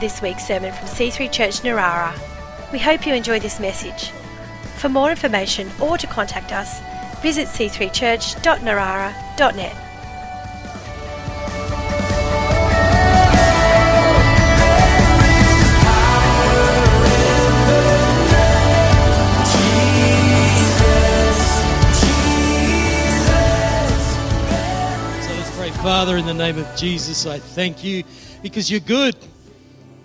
this week's sermon from C3 Church Narara. We hope you enjoy this message. For more information or to contact us, visit c3church.narara.net. So let's pray. Father, in the name of Jesus, I thank you because you're good.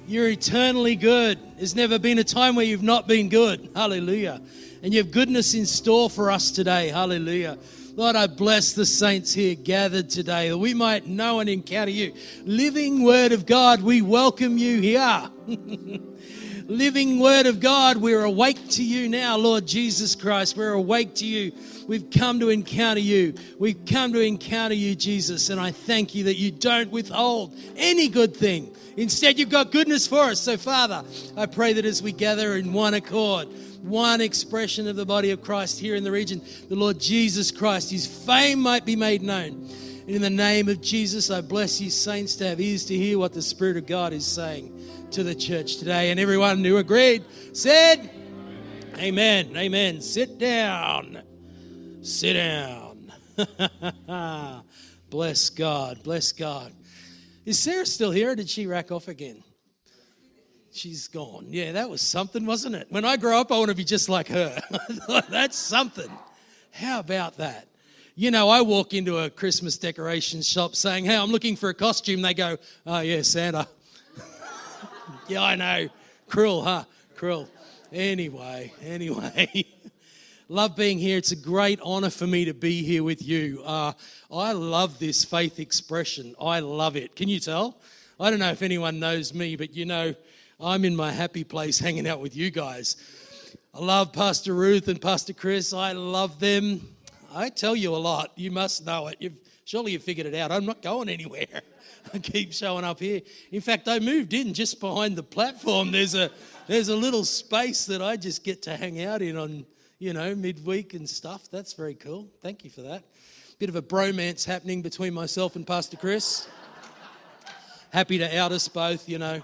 You're eternally good. There's never been a time where you've not been good. Hallelujah. And you have goodness in store for us today. Hallelujah. Lord, I bless the saints here gathered today that we might know and encounter you. Living Word of God, we welcome you here. living word of God, we're awake to you now, Lord Jesus Christ. We're awake to you. We've come to encounter you. We've come to encounter you, Jesus. And I thank you that you don't withhold any good thing. Instead, you've got goodness for us. So, Father, I pray that as we gather in one accord, one expression of the body of Christ here in the region, the Lord Jesus Christ, his fame might be made known. In the name of Jesus, I bless you, saints, to have ears to hear what the Spirit of God is saying to the church today. And everyone who agreed said, Amen. Amen. Sit down. Sit down. bless God. Bless God. Is Sarah still here or did she rack off again? She's gone. Yeah, that was something, wasn't it? When I grow up, I want to be just like her. That's something. How about that? You know, I walk into a Christmas decorations shop saying, Hey, I'm looking for a costume. They go, Oh, yeah, Santa. yeah, I know. Cruel, huh? Cruel. Anyway, anyway. love being here. It's a great honor for me to be here with you. Uh, I love this faith expression. I love it. Can you tell? I don't know if anyone knows me, but you know, I'm in my happy place hanging out with you guys. I love Pastor Ruth and Pastor Chris. I love them. I tell you a lot. You must know it. You've, surely you figured it out. I'm not going anywhere. I keep showing up here. In fact, I moved in just behind the platform. There's a there's a little space that I just get to hang out in on you know midweek and stuff. That's very cool. Thank you for that. Bit of a bromance happening between myself and Pastor Chris. Happy to out us both. You know,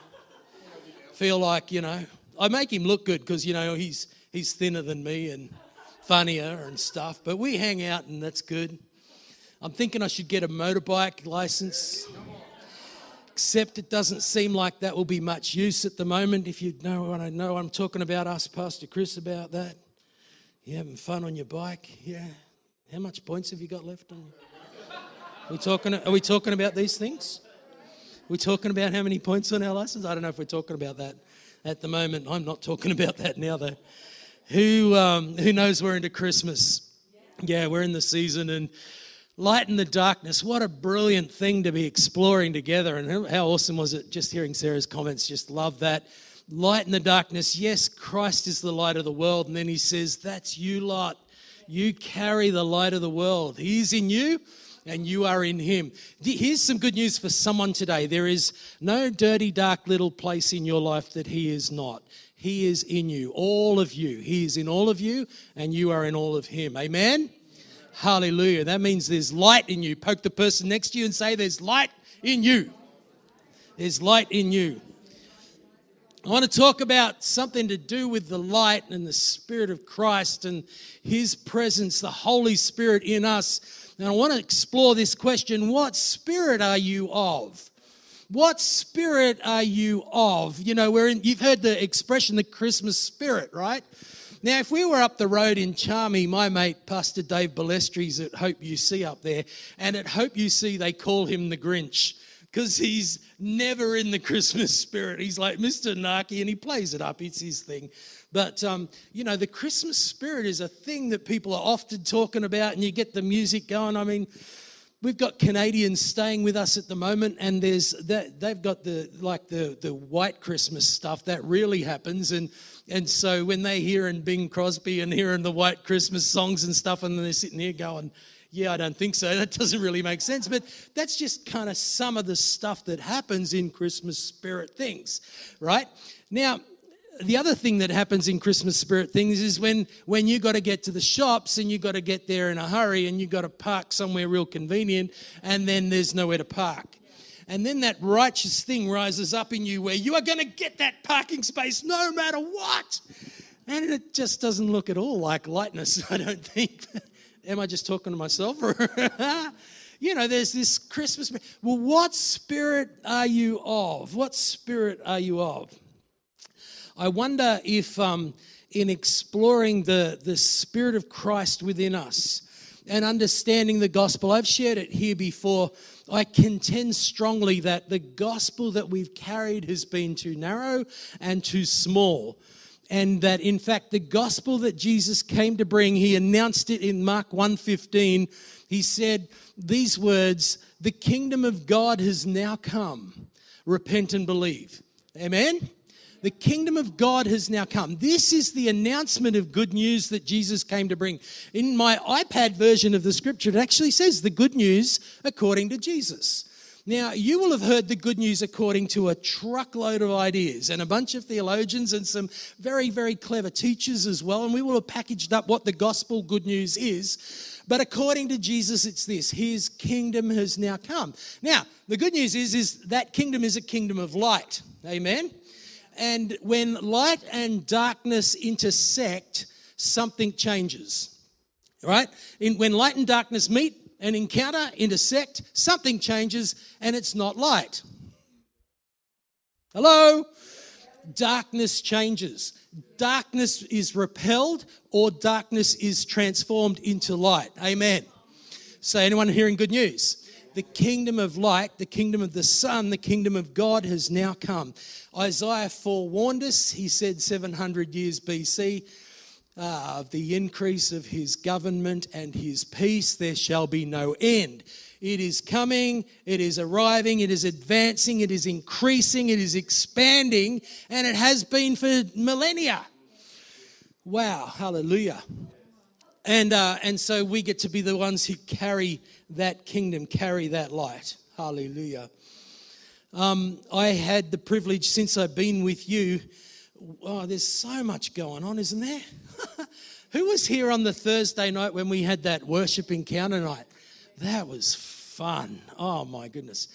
feel like you know I make him look good because you know he's he's thinner than me and funnier and stuff. But we hang out and that's good. I'm thinking I should get a motorbike license except it doesn't seem like that will be much use at the moment. If you know what I know, I'm talking about us, Pastor Chris, about that. You having fun on your bike? Yeah. How much points have you got left on? Are we talking, are we talking about these things? Are talking about how many points on our license? I don't know if we're talking about that at the moment. I'm not talking about that now, though. Who, um, who knows we're into Christmas? Yeah, we're in the season and light in the darkness. What a brilliant thing to be exploring together. And how awesome was it just hearing Sarah's comments? Just love that. Light in the darkness. Yes, Christ is the light of the world. And then he says, That's you lot. You carry the light of the world. He's in you and you are in him. Here's some good news for someone today. There is no dirty, dark little place in your life that he is not. He is in you, all of you. He is in all of you, and you are in all of him. Amen? Hallelujah. That means there's light in you. Poke the person next to you and say, There's light in you. There's light in you. I want to talk about something to do with the light and the Spirit of Christ and His presence, the Holy Spirit in us. And I want to explore this question what spirit are you of? What spirit are you of? You know, we're in, you've heard the expression, the Christmas spirit, right? Now, if we were up the road in Charmy, my mate, Pastor Dave Balestries at Hope UC up there, and at Hope UC, they call him the Grinch because he's never in the Christmas spirit. He's like Mr. Narky and he plays it up, it's his thing. But, um, you know, the Christmas spirit is a thing that people are often talking about, and you get the music going. I mean, we've got Canadians staying with us at the moment, and there's that they've got the like the the white Christmas stuff that really happens, and and so when they hear and Bing Crosby and hearing the white Christmas songs and stuff, and then they're sitting here going, "Yeah, I don't think so. That doesn't really make sense." But that's just kind of some of the stuff that happens in Christmas spirit things, right? Now, the other thing that happens in Christmas spirit things is when when you got to get to the shops and you got to get there in a hurry and you got to park somewhere real convenient and then there's nowhere to park. And then that righteous thing rises up in you where you are going to get that parking space no matter what. And it just doesn't look at all like lightness, I don't think. Am I just talking to myself? you know, there's this Christmas. Well, what spirit are you of? What spirit are you of? I wonder if, um, in exploring the, the Spirit of Christ within us and understanding the gospel, I've shared it here before. I contend strongly that the gospel that we've carried has been too narrow and too small. And that in fact the gospel that Jesus came to bring he announced it in Mark 1:15 he said these words the kingdom of God has now come. Repent and believe. Amen the kingdom of God has now come. This is the announcement of good news that Jesus came to bring. In my iPad version of the scripture, it actually says the good news according to Jesus. Now, you will have heard the good news according to a truckload of ideas and a bunch of theologians and some very, very clever teachers as well. And we will have packaged up what the gospel good news is. But according to Jesus, it's this His kingdom has now come. Now, the good news is, is that kingdom is a kingdom of light. Amen? And when light and darkness intersect, something changes. Right? In, when light and darkness meet, and encounter, intersect, something changes, and it's not light. Hello? Darkness changes. Darkness is repelled, or darkness is transformed into light. Amen. So, anyone hearing good news? The kingdom of light, the kingdom of the Son, the kingdom of God has now come. Isaiah forewarned us. He said 700 years BC uh, of the increase of his government and his peace, there shall be no end. It is coming, it is arriving, it is advancing, it is increasing, it is expanding, and it has been for millennia. Wow, hallelujah. And, uh, and so we get to be the ones who carry that kingdom, carry that light. Hallelujah. Um, I had the privilege since I've been with you. Oh, there's so much going on, isn't there? Who was here on the Thursday night when we had that worship encounter night? That was fun. Oh my goodness.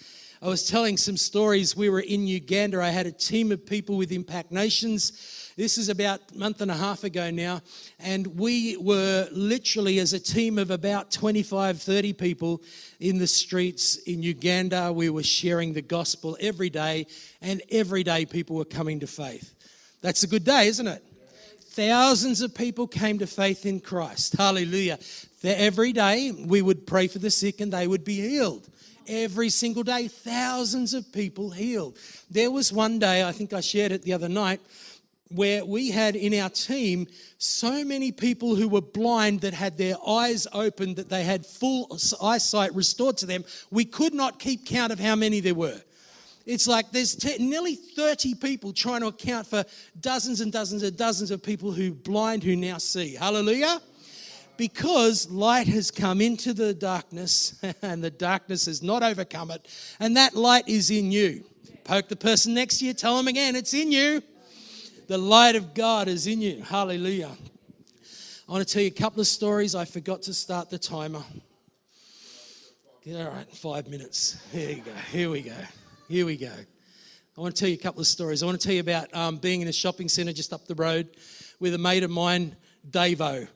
I was telling some stories. We were in Uganda. I had a team of people with Impact Nations. This is about a month and a half ago now. And we were literally, as a team of about 25, 30 people in the streets in Uganda, we were sharing the gospel every day. And every day people were coming to faith. That's a good day, isn't it? Thousands of people came to faith in Christ. Hallelujah. Every day we would pray for the sick and they would be healed. Every single day, thousands of people healed. There was one day, I think I shared it the other night, where we had in our team so many people who were blind that had their eyes opened, that they had full eyesight restored to them. We could not keep count of how many there were. It's like there's t- nearly 30 people trying to account for dozens and dozens and dozens of people who blind who now see. Hallelujah. Because light has come into the darkness and the darkness has not overcome it, and that light is in you. Poke the person next to you, tell them again, it's in you. The light of God is in you. Hallelujah. I want to tell you a couple of stories. I forgot to start the timer. All right, five minutes. Here you go. Here we go. Here we go. I want to tell you a couple of stories. I want to tell you about um, being in a shopping centre just up the road with a mate of mine, Davo.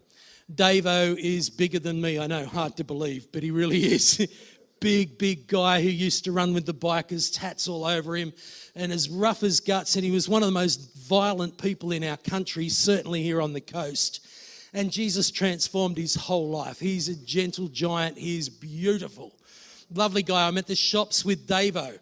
Davo is bigger than me. I know, hard to believe, but he really is. big, big guy who used to run with the bikers, tats all over him, and as rough as guts. And he was one of the most violent people in our country, certainly here on the coast. And Jesus transformed his whole life. He's a gentle giant. He's beautiful. Lovely guy. I'm at the shops with Davo.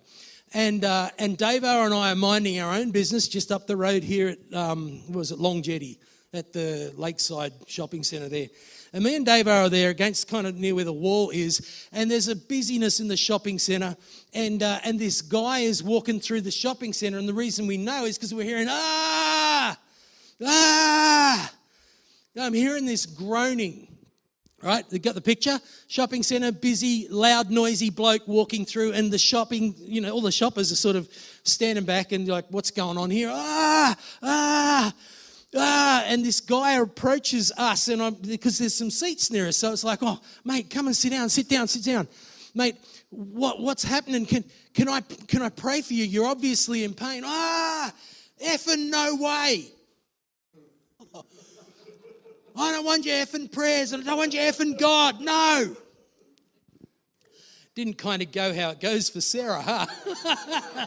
And, uh, and Dave and I are minding our own business just up the road here at, um, was it Long Jetty, at the Lakeside Shopping Centre there. And me and Dave are there against kind of near where the wall is, and there's a busyness in the shopping centre, and uh, and this guy is walking through the shopping centre, and the reason we know is because we're hearing ah ah. I'm hearing this groaning, Right, they got the picture. Shopping centre, busy, loud, noisy bloke walking through, and the shopping, you know, all the shoppers are sort of standing back and like, what's going on here? Ah, ah, ah. And this guy approaches us, and I'm because there's some seats near us, so it's like, oh, mate, come and sit down, sit down, sit down. Mate, what, what's happening? Can, can, I, can I pray for you? You're obviously in pain. Ah, effing no way. I don't want your effing prayers and I don't want your effing God. No. Didn't kind of go how it goes for Sarah, huh?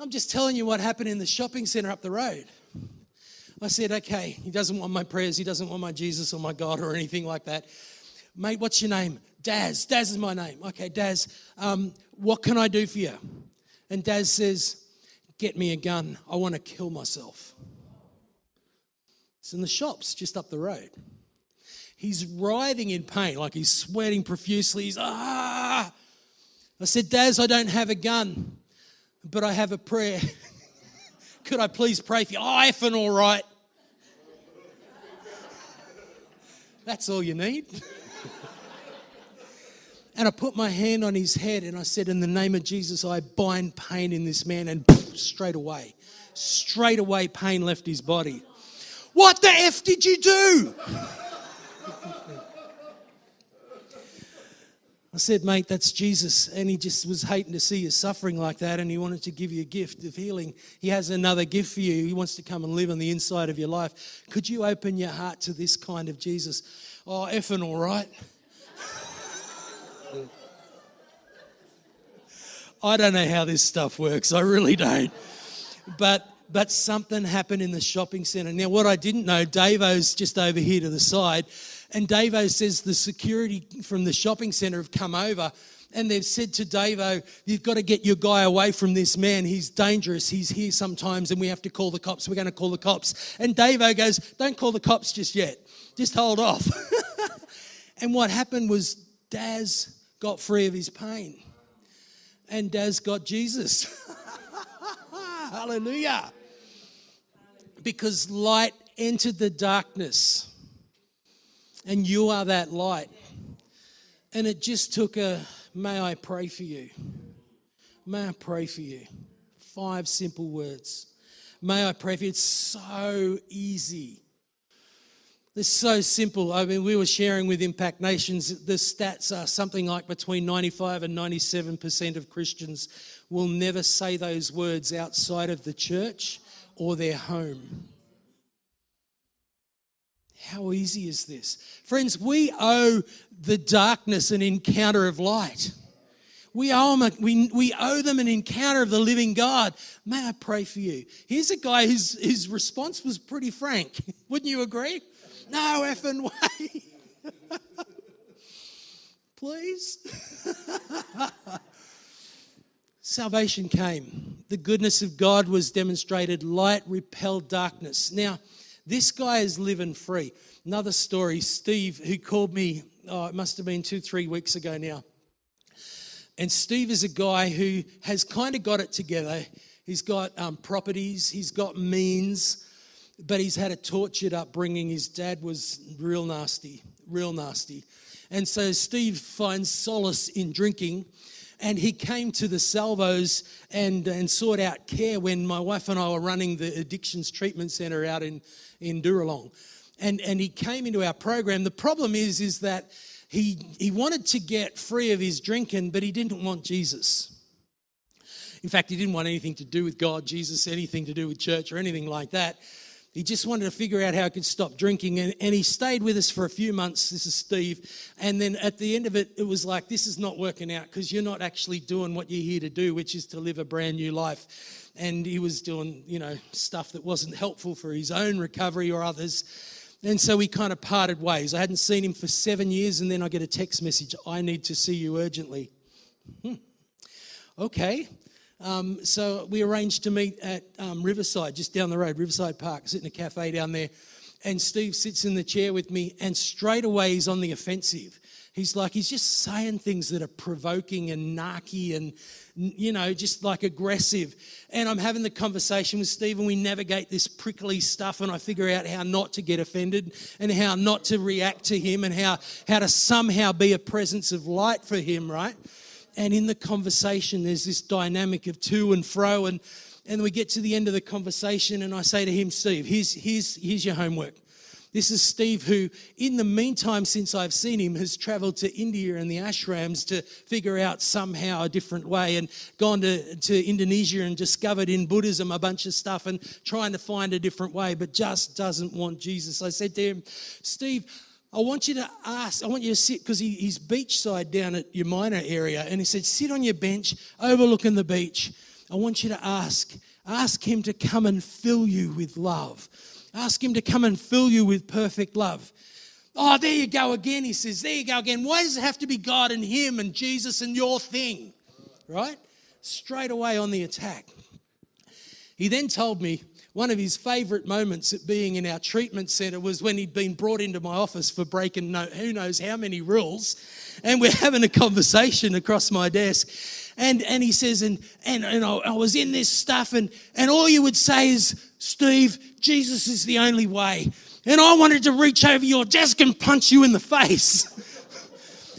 I'm just telling you what happened in the shopping center up the road. I said, okay, he doesn't want my prayers, he doesn't want my Jesus or my God or anything like that. Mate, what's your name? Daz. Daz is my name. Okay, Daz, um, what can I do for you? And Daz says, get me a gun. I want to kill myself. It's in the shops just up the road. He's writhing in pain, like he's sweating profusely. He's, ah. I said, Daz, I don't have a gun but I have a prayer. Could I please pray for you? Oh, effing all right. That's all you need. and I put my hand on his head and I said, In the name of Jesus, I bind pain in this man. And straight away, straight away, pain left his body. What the F did you do? I said, mate, that's Jesus. And he just was hating to see you suffering like that. And he wanted to give you a gift of healing. He has another gift for you. He wants to come and live on the inside of your life. Could you open your heart to this kind of Jesus? Oh, effing all right. I don't know how this stuff works. I really don't. But but something happened in the shopping centre. Now, what I didn't know, Davo's just over here to the side and Davo says the security from the shopping centre have come over and they've said to Davo, You've got to get your guy away from this man. He's dangerous. He's here sometimes and we have to call the cops. We're going to call the cops. And Davo goes, Don't call the cops just yet. Just hold off. and what happened was Daz got free of his pain. And Daz got Jesus. Hallelujah. Because light entered the darkness and you are that light. And it just took a, may I pray for you? May I pray for you? Five simple words. May I pray for you? It's so easy. It's so simple. I mean, we were sharing with Impact Nations, the stats are something like between 95 and 97% of Christians will never say those words outside of the church or their home. How easy is this? Friends, we owe the darkness an encounter of light. We owe, them a, we, we owe them an encounter of the living God. May I pray for you? Here's a guy whose his response was pretty frank. Wouldn't you agree? No effing way. Please. Salvation came. The goodness of God was demonstrated. Light repelled darkness. Now, this guy is living free. Another story Steve, who called me, oh, it must have been two, three weeks ago now. And Steve is a guy who has kind of got it together. He's got um, properties, he's got means, but he's had a tortured upbringing. His dad was real nasty, real nasty. And so Steve finds solace in drinking and he came to the salvos and, and sought out care when my wife and I were running the addictions treatment center out in, in Dooralong. And, and he came into our program. The problem is, is that he, he wanted to get free of his drinking, but he didn't want Jesus. In fact, he didn't want anything to do with God, Jesus, anything to do with church or anything like that. He just wanted to figure out how he could stop drinking. And, and he stayed with us for a few months. This is Steve. And then at the end of it, it was like, this is not working out because you're not actually doing what you're here to do, which is to live a brand new life. And he was doing, you know, stuff that wasn't helpful for his own recovery or others. And so we kind of parted ways. I hadn't seen him for seven years, and then I get a text message I need to see you urgently. Hmm. Okay. Um, so we arranged to meet at um, Riverside, just down the road, Riverside Park, sit in a cafe down there. And Steve sits in the chair with me, and straight away he's on the offensive. He's like, he's just saying things that are provoking and narky and, you know, just like aggressive. And I'm having the conversation with Steve, and we navigate this prickly stuff, and I figure out how not to get offended and how not to react to him and how, how to somehow be a presence of light for him, right? And in the conversation, there's this dynamic of to and fro. And, and we get to the end of the conversation, and I say to him, Steve, here's, here's, here's your homework. This is Steve, who, in the meantime, since I've seen him, has traveled to India and the ashrams to figure out somehow a different way and gone to, to Indonesia and discovered in Buddhism a bunch of stuff and trying to find a different way, but just doesn't want Jesus. I said to him, Steve, I want you to ask, I want you to sit, because he, he's beachside down at Umina area. And he said, sit on your bench overlooking the beach. I want you to ask, ask him to come and fill you with love. Ask him to come and fill you with perfect love. Oh, there you go again, he says. There you go again. Why does it have to be God and him and Jesus and your thing? Right? Straight away on the attack. He then told me one of his favourite moments at being in our treatment centre was when he'd been brought into my office for breaking no, who knows how many rules. And we're having a conversation across my desk. And, and he says, and, and, and I, I was in this stuff, and, and all you would say is, Steve, Jesus is the only way. And I wanted to reach over your desk and punch you in the face.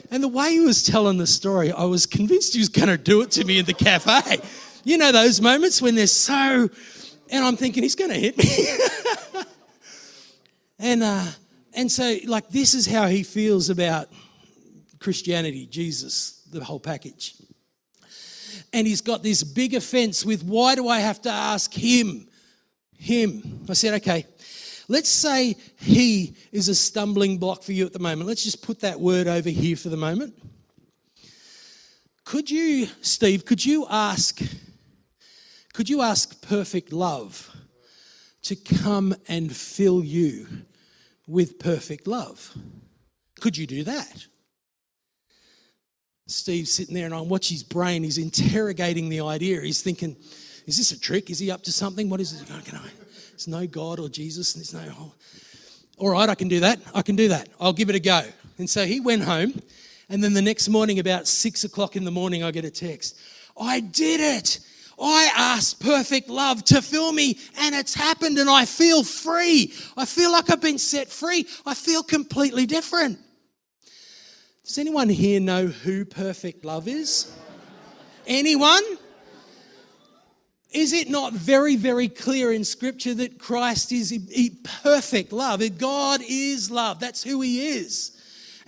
and the way he was telling the story, I was convinced he was going to do it to me in the cafe. You know those moments when they're so and I'm thinking, he's going to hit me. and, uh, and so, like, this is how he feels about Christianity, Jesus, the whole package. And he's got this big offense with why do I have to ask him? Him. I said, okay, let's say he is a stumbling block for you at the moment. Let's just put that word over here for the moment. Could you, Steve, could you ask could you ask perfect love to come and fill you with perfect love? Could you do that? Steve's sitting there and I watch his brain. He's interrogating the idea. He's thinking, is this a trick? Is he up to something? What is it? Can I? There's no God or Jesus. There's no. Oh. All right, I can do that. I can do that. I'll give it a go. And so he went home. And then the next morning, about six o'clock in the morning, I get a text. I did it. I asked perfect love to fill me, and it's happened, and I feel free. I feel like I've been set free. I feel completely different. Does anyone here know who perfect love is? Anyone? Is it not very, very clear in Scripture that Christ is perfect love? God is love. That's who He is.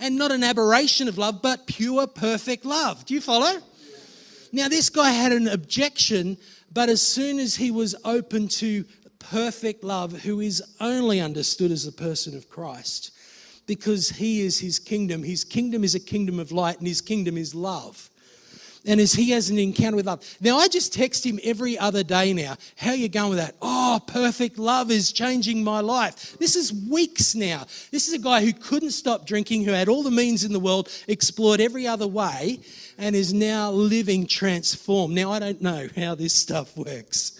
And not an aberration of love, but pure, perfect love. Do you follow? Now, this guy had an objection, but as soon as he was open to perfect love, who is only understood as the person of Christ, because he is his kingdom, his kingdom is a kingdom of light, and his kingdom is love and as he has an encounter with love. Now, I just text him every other day now. How you going with that? Oh, perfect love is changing my life. This is weeks now. This is a guy who couldn't stop drinking, who had all the means in the world, explored every other way, and is now living transformed. Now, I don't know how this stuff works.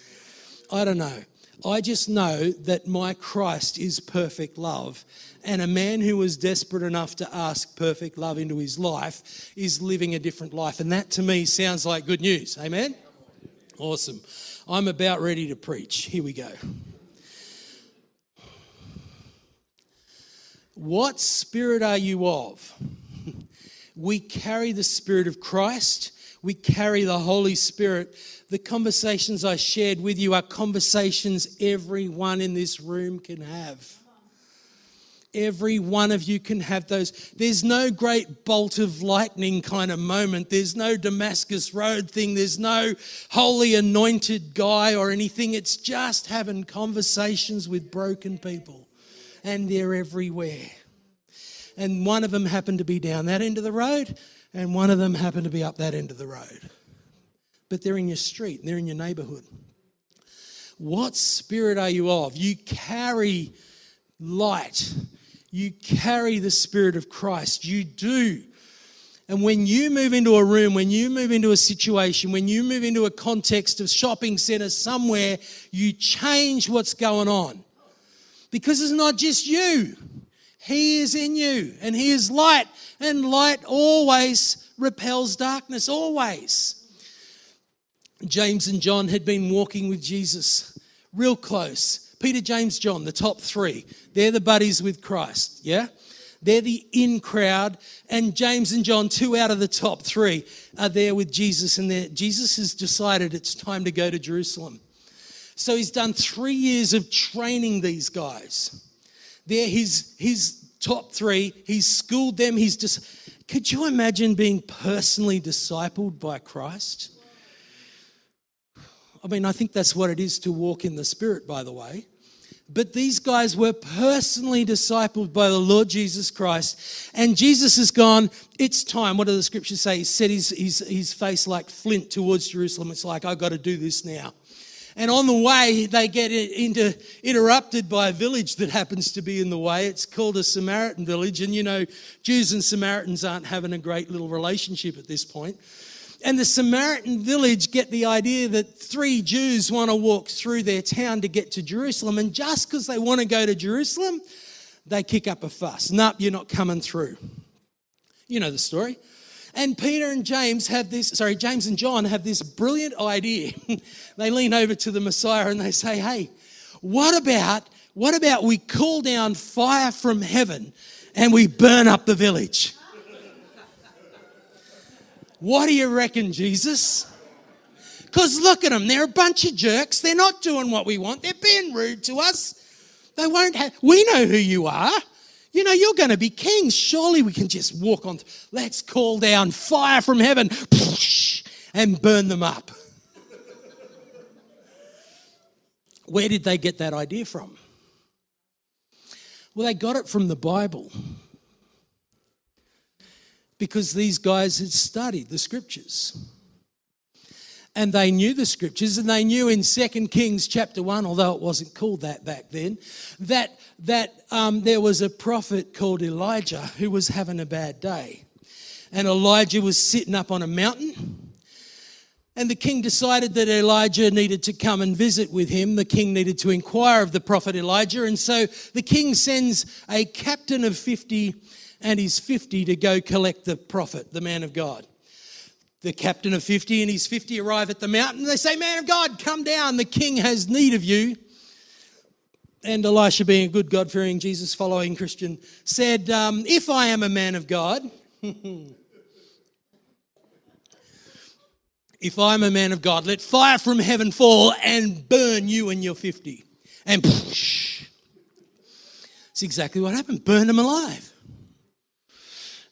I don't know. I just know that my Christ is perfect love and a man who was desperate enough to ask perfect love into his life is living a different life. And that to me sounds like good news. Amen? Awesome. I'm about ready to preach. Here we go. What spirit are you of? We carry the Spirit of Christ. We carry the Holy Spirit. The conversations I shared with you are conversations everyone in this room can have. Every one of you can have those. There's no great bolt of lightning kind of moment. There's no Damascus Road thing. There's no holy anointed guy or anything. It's just having conversations with broken people. And they're everywhere. And one of them happened to be down that end of the road, and one of them happened to be up that end of the road. But they're in your street, they're in your neighborhood. What spirit are you of? You carry light you carry the Spirit of Christ. You do. And when you move into a room, when you move into a situation, when you move into a context of shopping centre somewhere, you change what's going on. Because it's not just you, He is in you, and He is light, and light always repels darkness, always. James and John had been walking with Jesus real close. Peter, James, John, the top three, they're the buddies with Christ, yeah? They're the in crowd, and James and John, two out of the top three, are there with Jesus, and Jesus has decided it's time to go to Jerusalem. So he's done three years of training these guys. They're his, his top three. He's schooled them. He's just. Could you imagine being personally discipled by Christ? I mean, I think that's what it is to walk in the Spirit, by the way. But these guys were personally discipled by the Lord Jesus Christ. And Jesus has gone, it's time. What do the scriptures say? He set his, his, his face like flint towards Jerusalem. It's like, I've got to do this now. And on the way, they get into, interrupted by a village that happens to be in the way. It's called a Samaritan village. And you know, Jews and Samaritans aren't having a great little relationship at this point. And the Samaritan village get the idea that three Jews want to walk through their town to get to Jerusalem. And just because they want to go to Jerusalem, they kick up a fuss. Nope, you're not coming through. You know the story. And Peter and James have this, sorry, James and John have this brilliant idea. they lean over to the Messiah and they say, hey, what about, what about we call down fire from heaven and we burn up the village? What do you reckon, Jesus? Because look at them, they're a bunch of jerks. They're not doing what we want. They're being rude to us. They won't have, we know who you are. You know, you're going to be king. Surely we can just walk on. Let's call down fire from heaven and burn them up. Where did they get that idea from? Well, they got it from the Bible because these guys had studied the scriptures. And they knew the scriptures and they knew in 2 Kings chapter 1, although it wasn't called that back then, that, that um, there was a prophet called Elijah who was having a bad day. And Elijah was sitting up on a mountain. And the king decided that Elijah needed to come and visit with him. The king needed to inquire of the prophet Elijah. And so the king sends a captain of 50 and his 50 to go collect the prophet, the man of God. The captain of 50 and his 50 arrive at the mountain. They say, Man of God, come down. The king has need of you. And Elisha, being a good God fearing, Jesus following Christian, said, um, If I am a man of God, if I'm a man of God, let fire from heaven fall and burn you and your 50. And poosh. It's exactly what happened. Burn them alive.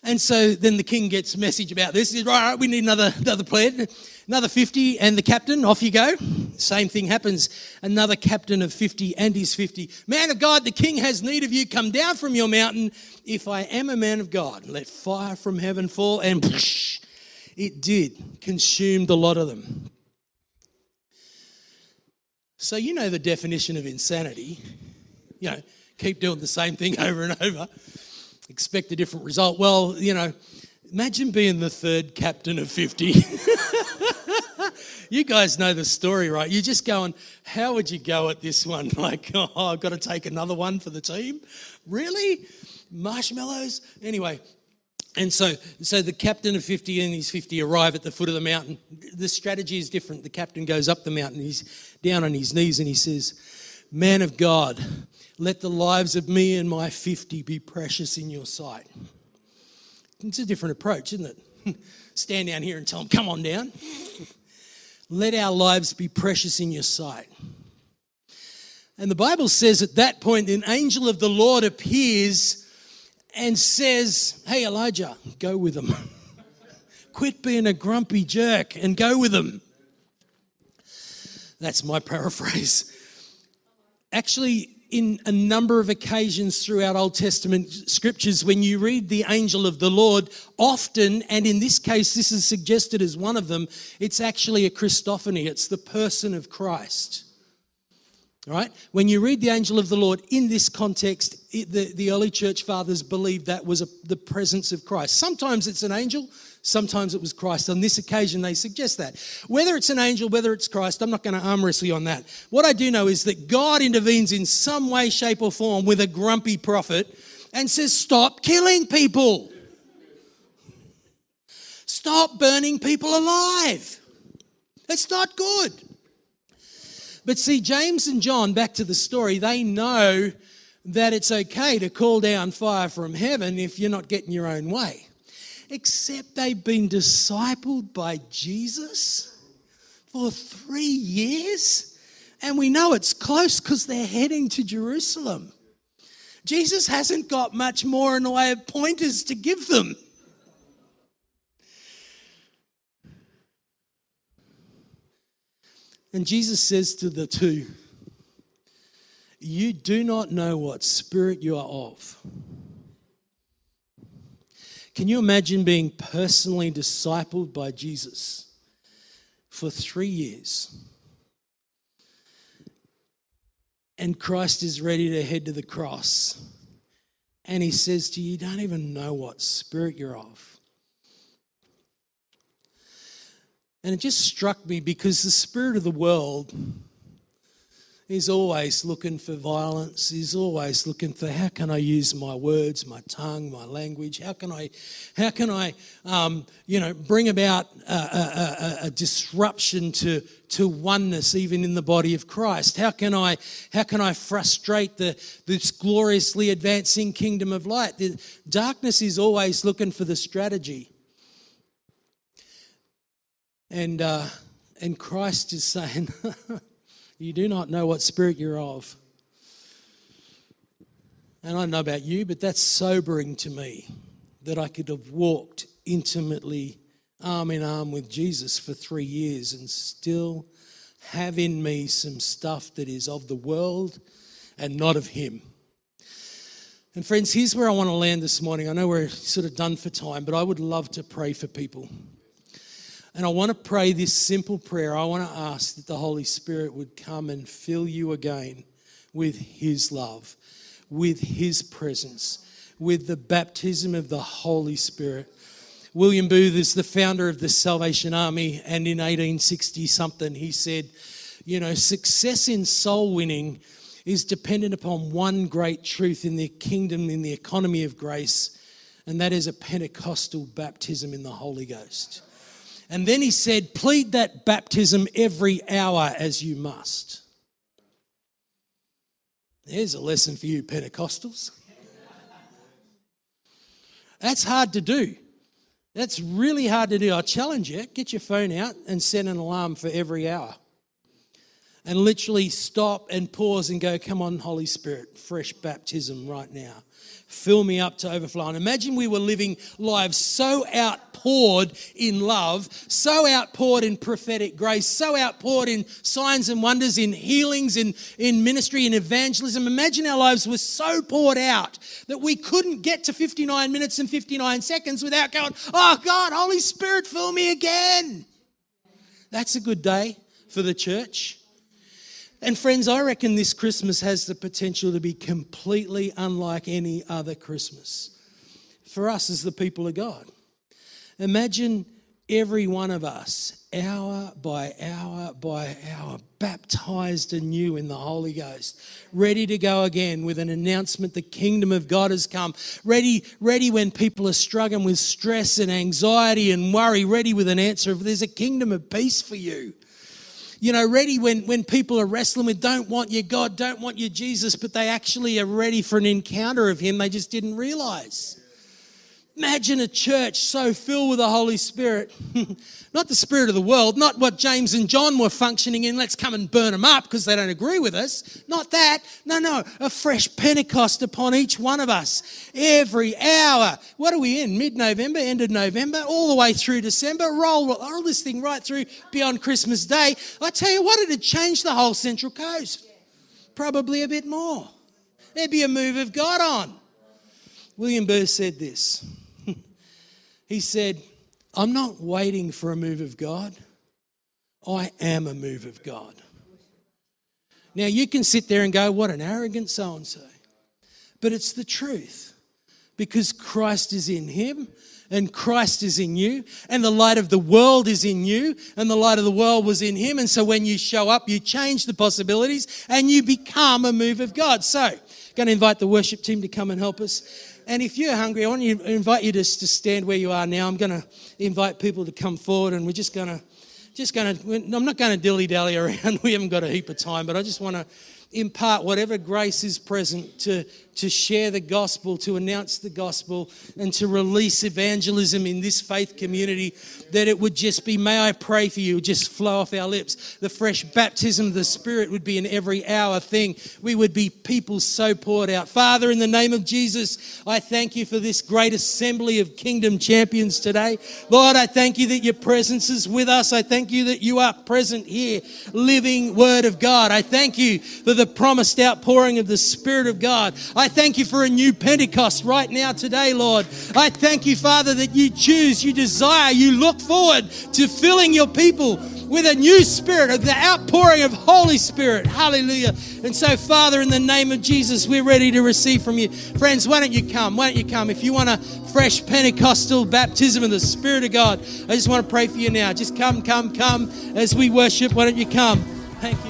And so then the king gets message about this. He says, right, right, we need another, another plan, another 50, and the captain, off you go. Same thing happens. Another captain of 50 and his 50. Man of God, the king has need of you. Come down from your mountain. If I am a man of God, let fire from heaven fall. And it did, consumed a lot of them. So you know the definition of insanity. You know, keep doing the same thing over and over expect a different result. Well, you know, imagine being the third captain of 50. you guys know the story, right? You're just going, how would you go at this one? Like, oh, I've got to take another one for the team? Really? Marshmallows? Anyway, and so, so the captain of 50 and his 50 arrive at the foot of the mountain. The strategy is different. The captain goes up the mountain, he's down on his knees, and he says, Man of God, let the lives of me and my 50 be precious in your sight. It's a different approach, isn't it? Stand down here and tell them, come on down. let our lives be precious in your sight. And the Bible says at that point, an angel of the Lord appears and says, Hey, Elijah, go with them. Quit being a grumpy jerk and go with them. That's my paraphrase. Actually, in a number of occasions throughout Old Testament scriptures, when you read the angel of the Lord, often, and in this case, this is suggested as one of them, it's actually a Christophany, it's the person of Christ. Right? When you read the angel of the Lord in this context, it, the, the early church fathers believed that was a, the presence of Christ. Sometimes it's an angel, Sometimes it was Christ. On this occasion, they suggest that. Whether it's an angel, whether it's Christ, I'm not going to arm wrestle you on that. What I do know is that God intervenes in some way, shape, or form with a grumpy prophet and says, Stop killing people. Stop burning people alive. That's not good. But see, James and John, back to the story, they know that it's okay to call down fire from heaven if you're not getting your own way except they've been discipled by Jesus for three years. And we know it's close because they're heading to Jerusalem. Jesus hasn't got much more in the way of pointers to give them. And Jesus says to the two, You do not know what spirit you are of. Can you imagine being personally discipled by Jesus for three years? And Christ is ready to head to the cross. And he says to you, You don't even know what spirit you're of. And it just struck me because the spirit of the world is always looking for violence. He's always looking for how can I use my words, my tongue, my language? How can I, how can I, um, you know, bring about a, a, a, a, disruption to to oneness even in the body of Christ? How can I, how can I frustrate the this gloriously advancing kingdom of light? The darkness is always looking for the strategy. And, uh, and Christ is saying, You do not know what spirit you're of. And I don't know about you, but that's sobering to me that I could have walked intimately arm in arm with Jesus for three years and still have in me some stuff that is of the world and not of Him. And friends, here's where I want to land this morning. I know we're sort of done for time, but I would love to pray for people. And I want to pray this simple prayer. I want to ask that the Holy Spirit would come and fill you again with His love, with His presence, with the baptism of the Holy Spirit. William Booth is the founder of the Salvation Army, and in 1860 something, he said, You know, success in soul winning is dependent upon one great truth in the kingdom, in the economy of grace, and that is a Pentecostal baptism in the Holy Ghost. And then he said, Plead that baptism every hour as you must. There's a lesson for you, Pentecostals. That's hard to do. That's really hard to do. I challenge you get your phone out and set an alarm for every hour. And literally stop and pause and go, Come on, Holy Spirit, fresh baptism right now fill me up to overflow. And imagine we were living lives so outpoured in love, so outpoured in prophetic grace, so outpoured in signs and wonders, in healings, in, in ministry, in evangelism. Imagine our lives were so poured out that we couldn't get to 59 minutes and 59 seconds without going, Oh God, Holy Spirit, fill me again. That's a good day for the church. And friends, I reckon this Christmas has the potential to be completely unlike any other Christmas for us as the people of God. Imagine every one of us, hour by hour by hour, baptized anew in the Holy Ghost, ready to go again with an announcement the kingdom of God has come, ready, ready when people are struggling with stress and anxiety and worry, ready with an answer. There's a kingdom of peace for you you know, ready when, when people are wrestling with don't want your God, don't want your Jesus, but they actually are ready for an encounter of Him they just didn't realize. Imagine a church so filled with the Holy Spirit, not the Spirit of the world, not what James and John were functioning in, let's come and burn them up because they don't agree with us. Not that. No, no, a fresh Pentecost upon each one of us every hour. What are we in? Mid November, end of November, all the way through December. Roll, roll this thing right through beyond Christmas Day. I tell you what, it'd change the whole Central Coast. Probably a bit more. There'd be a move of God on. William Booth said this. He said, I'm not waiting for a move of God. I am a move of God. Now, you can sit there and go, What an arrogant so and so. But it's the truth because Christ is in him and Christ is in you, and the light of the world is in you, and the light of the world was in him. And so when you show up, you change the possibilities and you become a move of God. So, going to invite the worship team to come and help us. And if you're hungry, I want to invite you to, to stand where you are now. I'm going to invite people to come forward, and we're just going to, just going to. I'm not going to dilly dally around. We haven't got a heap of time, but I just want to impart whatever grace is present to, to share the gospel, to announce the gospel, and to release evangelism in this faith community, that it would just be, may I pray for you, just flow off our lips. The fresh baptism of the Spirit would be an every hour thing. We would be people so poured out. Father, in the name of Jesus, I thank you for this great assembly of kingdom champions today. Lord, I thank you that your presence is with us. I thank you that you are present here, living word of God. I thank you for the promised outpouring of the Spirit of God. I thank you for a new Pentecost right now today, Lord. I thank you, Father, that you choose, you desire, you look forward to filling your people with a new spirit of the outpouring of Holy Spirit. Hallelujah. And so, Father, in the name of Jesus, we're ready to receive from you. Friends, why don't you come? Why don't you come? If you want a fresh Pentecostal baptism in the Spirit of God, I just want to pray for you now. Just come, come, come as we worship. Why don't you come? Thank you,